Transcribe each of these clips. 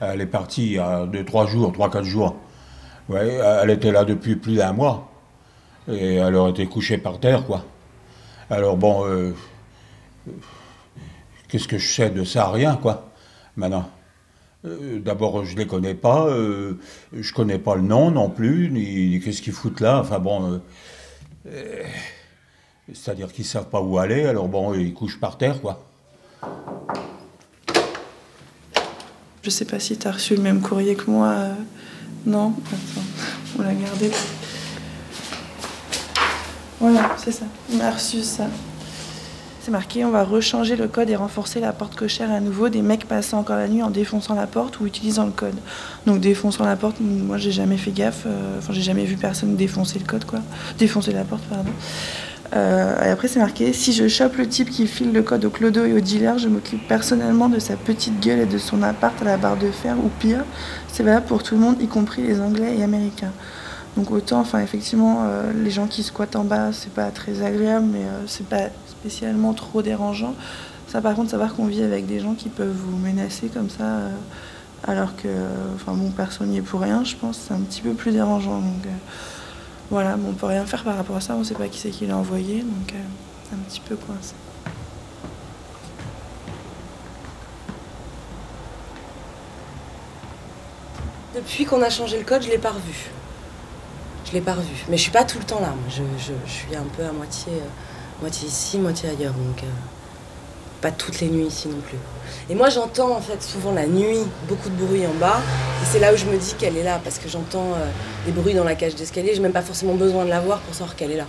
Elle est partie il y a 2-3 jours, 3-4 jours. Ouais, elle était là depuis plus d'un mois. Et elle aurait été couchée par terre, quoi. Alors bon, euh, qu'est-ce que je sais de ça? Rien, quoi. Maintenant. Euh, D'abord, je les connais pas, euh, je connais pas le nom non plus, qu'est-ce qu'ils foutent là. Enfin bon, euh, euh, c'est-à-dire qu'ils savent pas où aller, alors bon, ils couchent par terre, quoi. Je sais pas si tu as reçu le même courrier que moi. euh, Non Attends, on l'a gardé. Voilà, c'est ça. On a reçu ça. C'est marqué on va rechanger le code et renforcer la porte cochère à nouveau des mecs passant encore la nuit en défonçant la porte ou utilisant le code. Donc défonçant la porte, moi j'ai jamais fait gaffe. euh, Enfin, j'ai jamais vu personne défoncer le code, quoi. Défoncer la porte, pardon. Euh, et après, c'est marqué si je chope le type qui file le code au clodo et au dealer, je m'occupe personnellement de sa petite gueule et de son appart à la barre de fer, ou pire, c'est valable pour tout le monde, y compris les Anglais et Américains. Donc autant, enfin effectivement, euh, les gens qui squattent en bas, c'est pas très agréable, mais euh, c'est pas spécialement trop dérangeant. Ça, par contre, savoir qu'on vit avec des gens qui peuvent vous menacer comme ça, alors que, enfin bon, personne n'y est pour rien, je pense, c'est un petit peu plus dérangeant. Donc voilà, bon, on peut rien faire par rapport à ça, on sait pas qui c'est qui l'a envoyé, donc euh, c'est un petit peu coincé. Depuis qu'on a changé le code, je l'ai pas revu. Je l'ai pas revu. Mais je suis pas tout le temps là. je suis un peu à moitié, euh, moitié ici, moitié ailleurs. Donc euh, pas toutes les nuits ici non plus. Et moi j'entends en fait souvent la nuit beaucoup de bruit en bas. Et c'est là où je me dis qu'elle est là parce que j'entends euh, des bruits dans la cage d'escalier. J'ai même pas forcément besoin de la voir pour savoir qu'elle est là.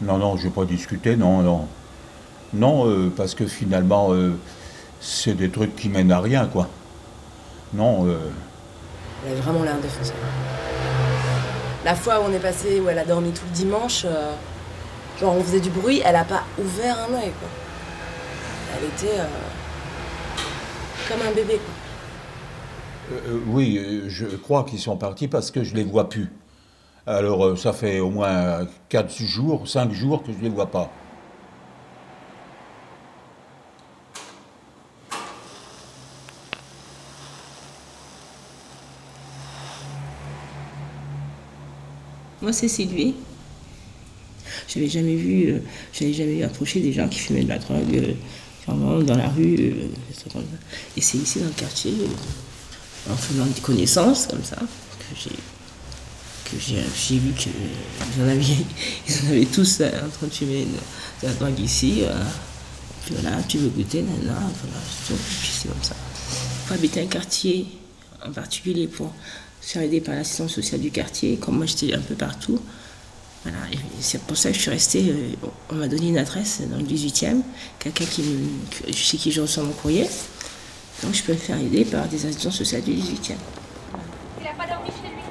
Non, non, je vais pas discuter, non, non. Non, euh, parce que finalement, euh, c'est des trucs qui mènent à rien, quoi. Non, euh, Elle a vraiment l'air défoncée. La fois où on est passé, où elle a dormi tout le dimanche, genre on faisait du bruit, elle a pas ouvert un œil quoi. Elle était euh, comme un bébé quoi. euh, euh, oui, je crois qu'ils sont partis parce que je les vois plus. Alors, ça fait au moins 4 jours, 5 jours que je les vois pas. Moi, c'est Sylvie. Je n'avais jamais vu, euh, je n'avais jamais approché des gens qui fumaient de la drogue euh, dans la rue. euh, et c'est ici dans le quartier, euh, en faisant des connaissances comme ça, que j'ai que j'ai vu qu'ils en avaient, ils en avaient tous euh, en train de fumer la drogue ici. euh. puis voilà, tu veux goûter, nana, voilà, c'est comme ça. Pour habiter un quartier en particulier pour se faire aider par l'assistance sociale du quartier, comme moi j'étais un peu partout. Voilà, c'est pour ça que je suis restée. euh, on m'a donné une adresse dans le 18e, quelqu'un qui chez qui je reçois mon courrier. Donc je peux me faire aider par des assistances sociales du 18e. Il a pas dormi chez lui.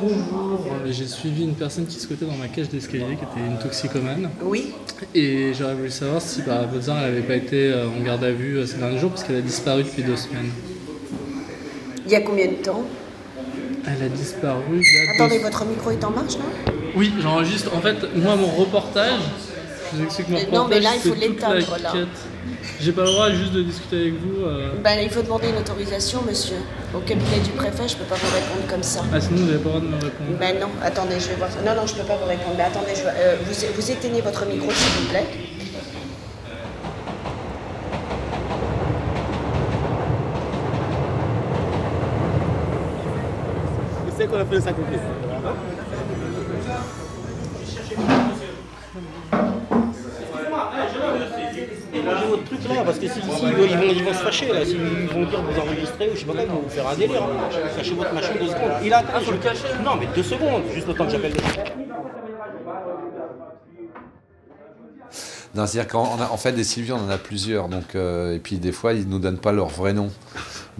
Bonjour, j'ai suivi une personne qui squattait dans ma cage d'escalier, qui était une toxicomane. Oui. Et j'aurais voulu savoir si par hasard elle n'avait pas été euh, en garde à vue euh, ces derniers jours, parce qu'elle a disparu depuis deux semaines. Il y a combien de temps? Elle a disparu il y a Attendez, deux- votre micro est en marche là? Oui, j'enregistre. En fait, moi, mon reportage, je vous explique mon reportage. non, mais là, il faut l'éteindre, là. J'ai pas le droit juste de discuter avec vous. euh. ben, Il faut demander une autorisation, monsieur. Au cabinet du préfet, je peux pas vous répondre comme ça. Ah, sinon, vous n'avez pas le droit de me répondre. Ben non, attendez, je vais voir. Non, non, je peux pas vous répondre. Mais attendez, je vais- euh, vous, vous éteignez votre micro, s'il vous plaît. C'est qu'on a fait le sacrifice. Mangez parce que si, si, ils, vont, ils, ils se fâcher là, s'ils vont dire vous enregistrer ou je sais pas quoi, ils vont vous faire un délire. hein. Cachez votre machin deux secondes. Il a atteint, je le cache. Non mais deux secondes, juste le temps que j'appelle le. Non, c'est-à-dire qu'en en fait, des Sylvie, on en a plusieurs. Donc, euh, et puis, des fois, ils ne nous donnent pas leur vrai nom,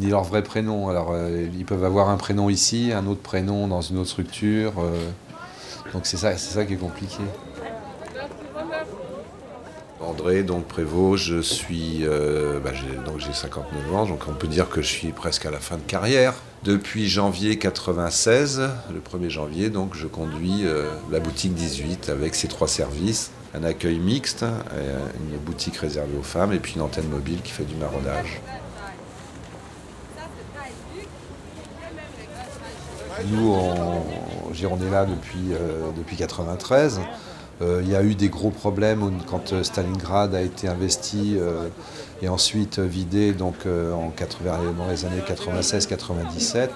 ni leur vrai prénom. Alors, euh, ils peuvent avoir un prénom ici, un autre prénom dans une autre structure. euh, donc, c'est ça, c'est ça qui est compliqué. André, donc Prévost, je suis, euh, bah, j'ai, donc j'ai 59 ans, donc on peut dire que je suis presque à la fin de carrière. Depuis janvier 96, le 1er janvier, donc je conduis euh, la boutique 18 avec ses trois services, un accueil mixte, euh, une boutique réservée aux femmes et puis une antenne mobile qui fait du maraudage. Nous, on, on est là depuis, depuis 93. Euh, il y a eu des gros problèmes quand euh, Stalingrad a été investi euh, et ensuite euh, vidé donc, euh, en 80 dans les années 96-97.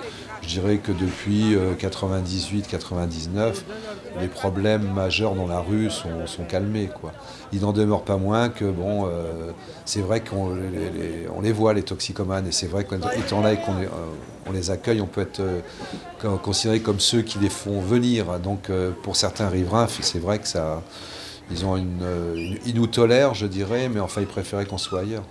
Je dirais que depuis 98-99, les problèmes majeurs dans la rue sont, calmés. Quoi. Il n'en demeure pas moins que bon, euh, c'est vrai qu'on les, voit les toxicomanes et c'est vrai qu'étant là et qu'on les, euh, accueille, on peut être euh, co- considéré comme ceux qui les font venir. Donc euh, pour certains riverains, c'est vrai que ça, ils ont une, ils nous tolèrent, je dirais, mais enfin ils préféraient qu'on soit ailleurs.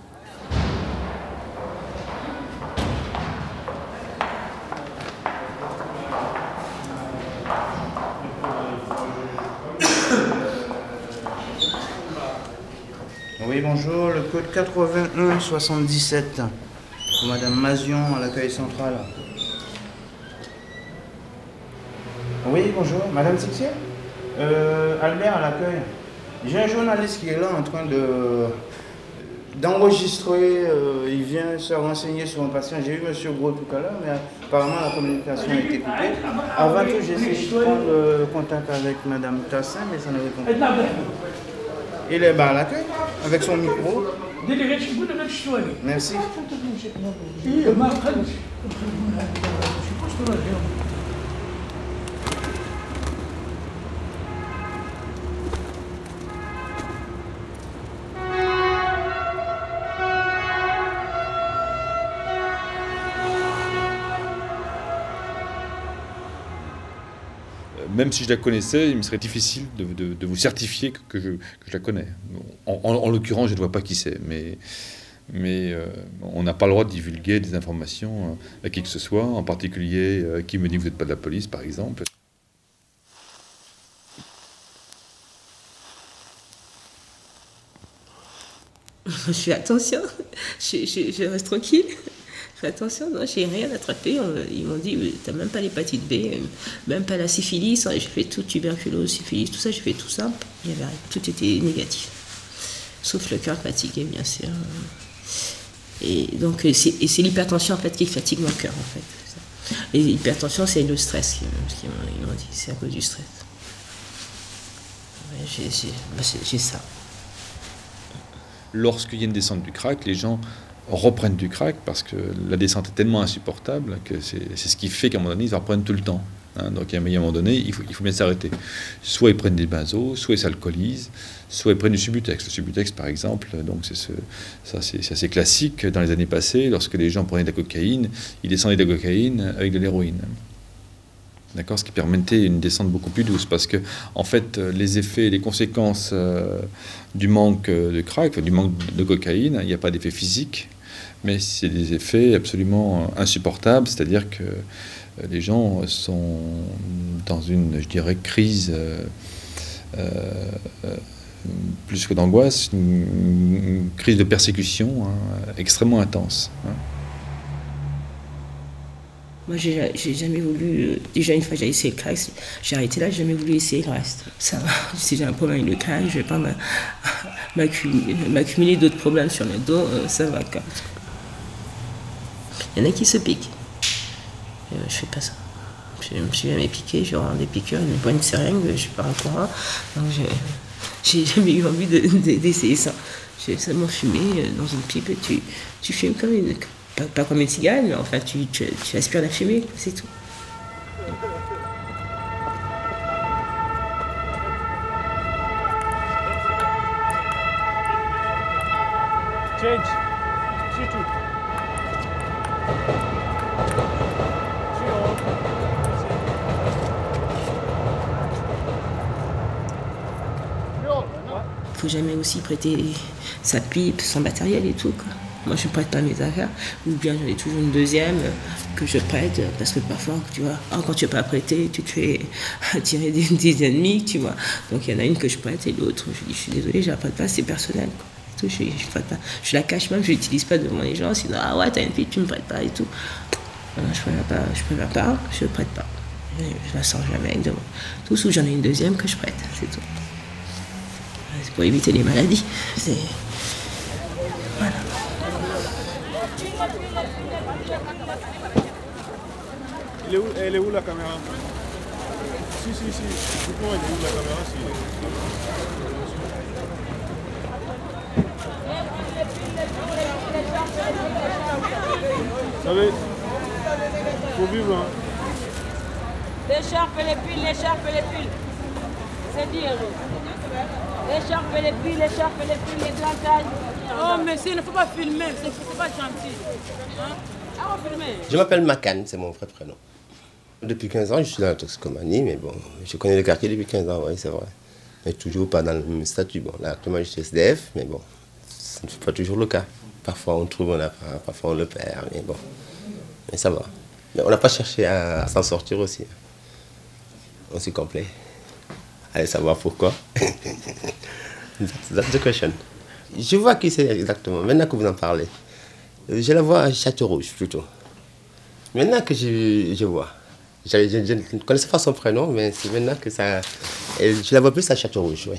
Oui, bonjour, le code 8177 pour Madame Mazion à l'accueil central. Oui, bonjour, Madame Sixier euh, Albert à l'accueil. J'ai un journaliste qui est là en train de d'enregistrer, euh, il vient se renseigner sur un patient. J'ai eu Monsieur Gros tout à l'heure, mais apparemment la communication a été coupée. Avant tout, j'ai essayé de prendre euh, contact avec Madame Tassin, mais ça ne répond pas. Il est bas à l'accueil, avec son micro. Merci. Euh, Même si je la connaissais, il me serait difficile de, vous certifier que, je, la connais. En, en- en l'occurrence, je ne vois pas qui c'est, mais, euh, on n'a pas le droit de divulguer des informations euh, à qui que ce soit, en particulier euh, qui me dit que vous n'êtes pas de la police, par exemple. Je fais attention, je reste tranquille. Attention, non, j'ai rien attrapé. Ils m'ont dit, t'as même pas l'hépatite B, euh, même pas la syphilis. J'ai fait tout, tuberculose, syphilis, tout ça, j'ai fait tout ça. Il y avait tout était négatif. Sauf le cœur fatigué, bien sûr. Et donc, euh, c'est l'hypertension en fait qui fatigue mon cœur, en fait. Et l'hypertension, c'est le stress, qui, qui m'ont- ils m'ont dit, c'est à cause du stress. Bah, j'ai ça. Lorsqu'il y a une descente du crack, les gens reprennent du crack parce que la descente est tellement insupportable que c'est ce qui fait qu'à un moment donné, ils en reprennent tout le temps. hein. donc, à un moment donné, il faut, il faut bien s'arrêter. Soit ils prennent des benzos, soit ils s'alcoolisent, soit ils prennent du subutex. Le subutex, par exemple, c'est assez classique. Dans les années passées, lorsque les gens prenaient de la cocaïne, ils descendaient de la cocaïne avec de l'héroïne. D'accord, ce qui permettait une descente beaucoup plus douce, parce que en fait, les effets, les conséquences euh, du manque de crack, du manque de cocaïne, il n'y a pas d'effet physique, mais c'est des effets absolument euh, insupportables, c'est-à-dire que euh, les gens sont dans une, je dirais, crise euh, plus que d'angoisse, une, crise de persécution hein, extrêmement intense. hein. Moi, j'ai jamais voulu. déjà, une fois, j'ai essayé le crack, j'ai arrêté là, j'ai jamais voulu essayer le reste. Ça va. Si j'ai un problème avec le crack, je vais pas m'a- m'accumuler d'autres problèmes sur le dos, ça va. Quoi. Il y en a qui se piquent. Euh, je fais pas ça. Je me suis jamais piqué, je rends des piqûres, une bonne seringue, je suis pas en courant. Donc, j'ai jamais eu envie de- de- d'essayer ça. J'ai seulement fumé euh, dans une pipe, tu, tu fumes comme une. Pas, pas comme une cigale, mais enfin, tu, tu, tu aspires la fumée, c'est tout. Change. Faut jamais aussi prêter sa pipe, son matériel et tout. Moi, je ne prête pas mes affaires. Ou bien j'en ai toujours une deuxième que je prête parce que parfois, tu vois, ah, quand tu n'as pas prêté, tu te fais attirer des, des, ennemis, tu vois. Donc il y en a une que je prête et l'autre, je dis, je suis désolée, je la prête pas, c'est personnel. Quoi. Tout, je, je, prête pas. je la cache même, je l'utilise pas devant les gens, sinon, ah ouais, t'as une fille, tu me prêtes pas et tout. Non, je préfère pas, je préfère pas, je ne prête pas. Je, je la sors jamais avec devant. Tout sous, j'en ai une deuxième que je prête, c'est tout. C'est pour éviter les maladies. C'est. Voilà. Elle est où, elle est où la caméra? Si, si, si. Dites-moi, elle est où la caméra? Si... Vous savez, faut vivre. Hein. L'écharpe les piles, l'écharpe les piles. C'est dire. L'écharpe et les piles, l'écharpe et les piles, les grandes tailles. Oh, monsieur, il ne faut pas filmer, c'est pas gentil. Hein? Ah, on filme. Je m'appelle Macan, c'est mon vrai prénom. Depuis 15 ans, je suis dans la toxicomanie, mais bon, je connais le quartier depuis 15 ans, oui, c'est vrai. Mais toujours pas dans le même statut. Bon, là, actuellement, je suis SDF, mais bon, ce ne fait pas toujours le cas. Parfois, on trouve un appart, parfois, on le perd, mais bon, mais ça va. Mais on n'a pas cherché à, à s'en sortir aussi. On s'y complet. Allez savoir pourquoi. That's the question. Je vois qui c'est exactement, maintenant que vous en parlez. Je la vois à Château-Rouge plutôt. Maintenant que je, je vois. Je, je, je, ne connaissais pas son prénom, mais c'est maintenant que ça. Elle, je la vois plus à Château-Rouge, oui.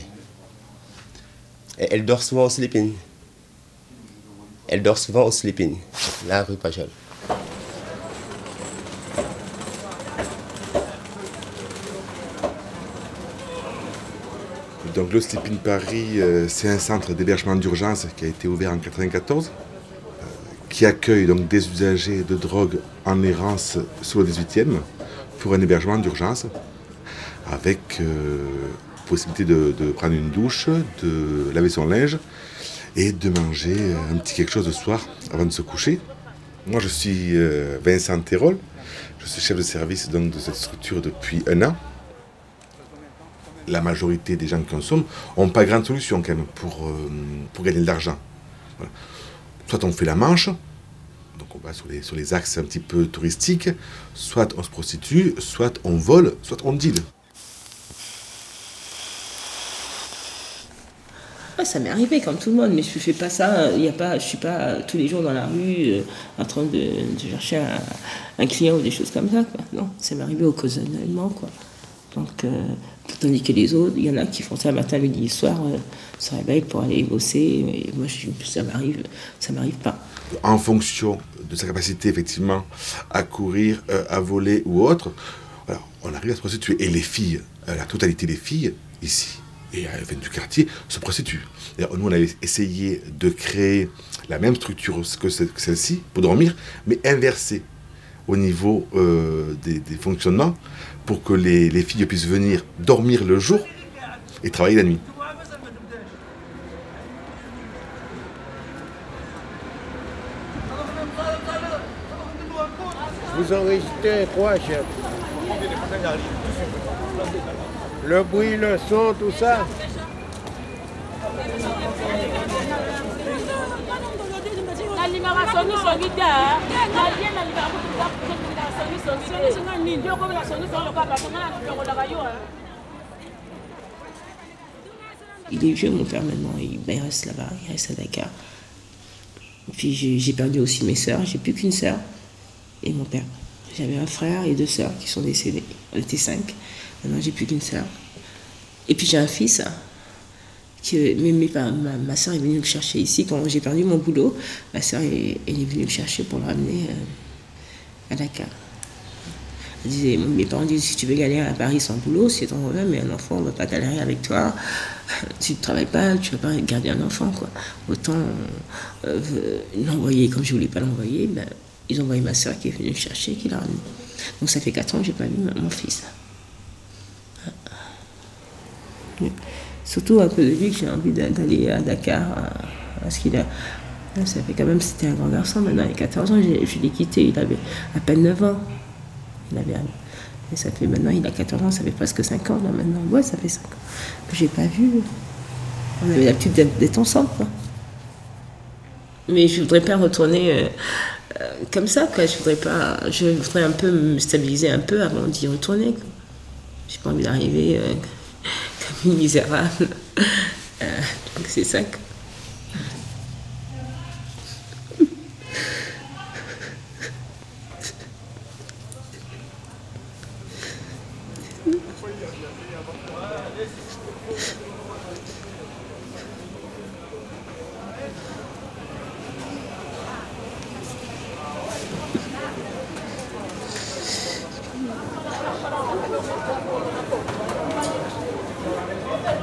Elle, elle dort souvent au sleeping. Elle dort souvent au sleeping, la rue Pajol. Donc le Sleeping Paris, euh, c'est un centre d'hébergement d'urgence qui a été ouvert en 1994, euh, qui accueille donc des usagers de drogue en errance sur le 18e pour un hébergement d'urgence, avec euh, possibilité de, de, prendre une douche, de laver son linge et de manger un petit quelque chose le soir avant de se coucher. Moi je suis Vincent Terrol, je suis chef de service donc, de cette structure depuis un an la majorité des gens qui consomment n'ont pas grande solution quand même pour, euh, pour gagner de l'argent. Soit on fait la manche, donc on va sur les, sur les axes un petit peu touristiques, soit on se prostitue, soit on vole, soit on deal. Ça m'est arrivé comme tout le monde, mais je ne fais pas ça. Il y a pas, je suis pas tous les jours dans la rue euh, en train de, de chercher un, client ou des choses comme ça. Non, ça m'est arrivé occasionnellement. Quoi. Donc, euh, Tandis que les autres, il y en a qui font ça matin, midi soir, euh, se réveillent pour aller bosser. Moi, je, ça m'arrive, ça m'arrive pas. En fonction de sa capacité, effectivement, à courir, euh, à voler ou autre, voilà, on arrive à se prostituer. Et les filles, euh, la totalité des filles, ici, et à la du quartier, se prostituent. Nous, on avait essayé de créer la même structure que celle-ci pour dormir, mais inversée au niveau euh, des, fonctionnements pour que les, les, filles puissent venir dormir le jour et travailler la nuit. Vous enregistrez quoi, chef Le bruit, le son, tout ça il est vieux, mon père, maintenant. Il, ben, il reste là-bas, il reste à Dakar. Puis j'ai perdu aussi mes sœurs. J'ai plus qu'une sœur et mon père. J'avais un frère et deux sœurs qui sont décédés. On était cinq. Maintenant, j'ai plus qu'une sœur. Et puis j'ai un fils que ma, ma soeur est venue me chercher ici quand j'ai perdu mon boulot. Ma soeur est, venue me chercher pour le ramener euh, à Dakar. Mes parents disaient si tu veux galérer à Paris sans boulot, c'est ton problème, mais un enfant, on ne va pas galérer avec toi. Si tu ne travailles pas, tu ne vas pas garder un enfant. Autant euh, l'envoyer comme je ne voulais pas l'envoyer, ben, ils ont envoyé ma soeur qui est venue me chercher, qui l'a ramené. Donc ça fait 4 ans que je n'ai pas vu mon fils. Surtout à cause de lui que j'ai envie d'aller à Dakar. Parce qu'il a. Ça fait quand même, c'était un grand garçon maintenant, il a 14 ans, je l'ai quitté, il avait à peine 9 ans. Il avait. Et ça fait maintenant, il a 14 ans, ça fait presque 5 ans là maintenant. Ouais, ça fait 5 ans j'ai pas vu. On avait l'habitude d'être ensemble, quoi. Mais je voudrais pas retourner euh, euh, comme ça, quoi. Je voudrais pas. Je voudrais un peu me stabiliser un peu avant d'y retourner. J'ai pas envie d'arriver euh, misérable. Euh, donc c'est ça que... Thank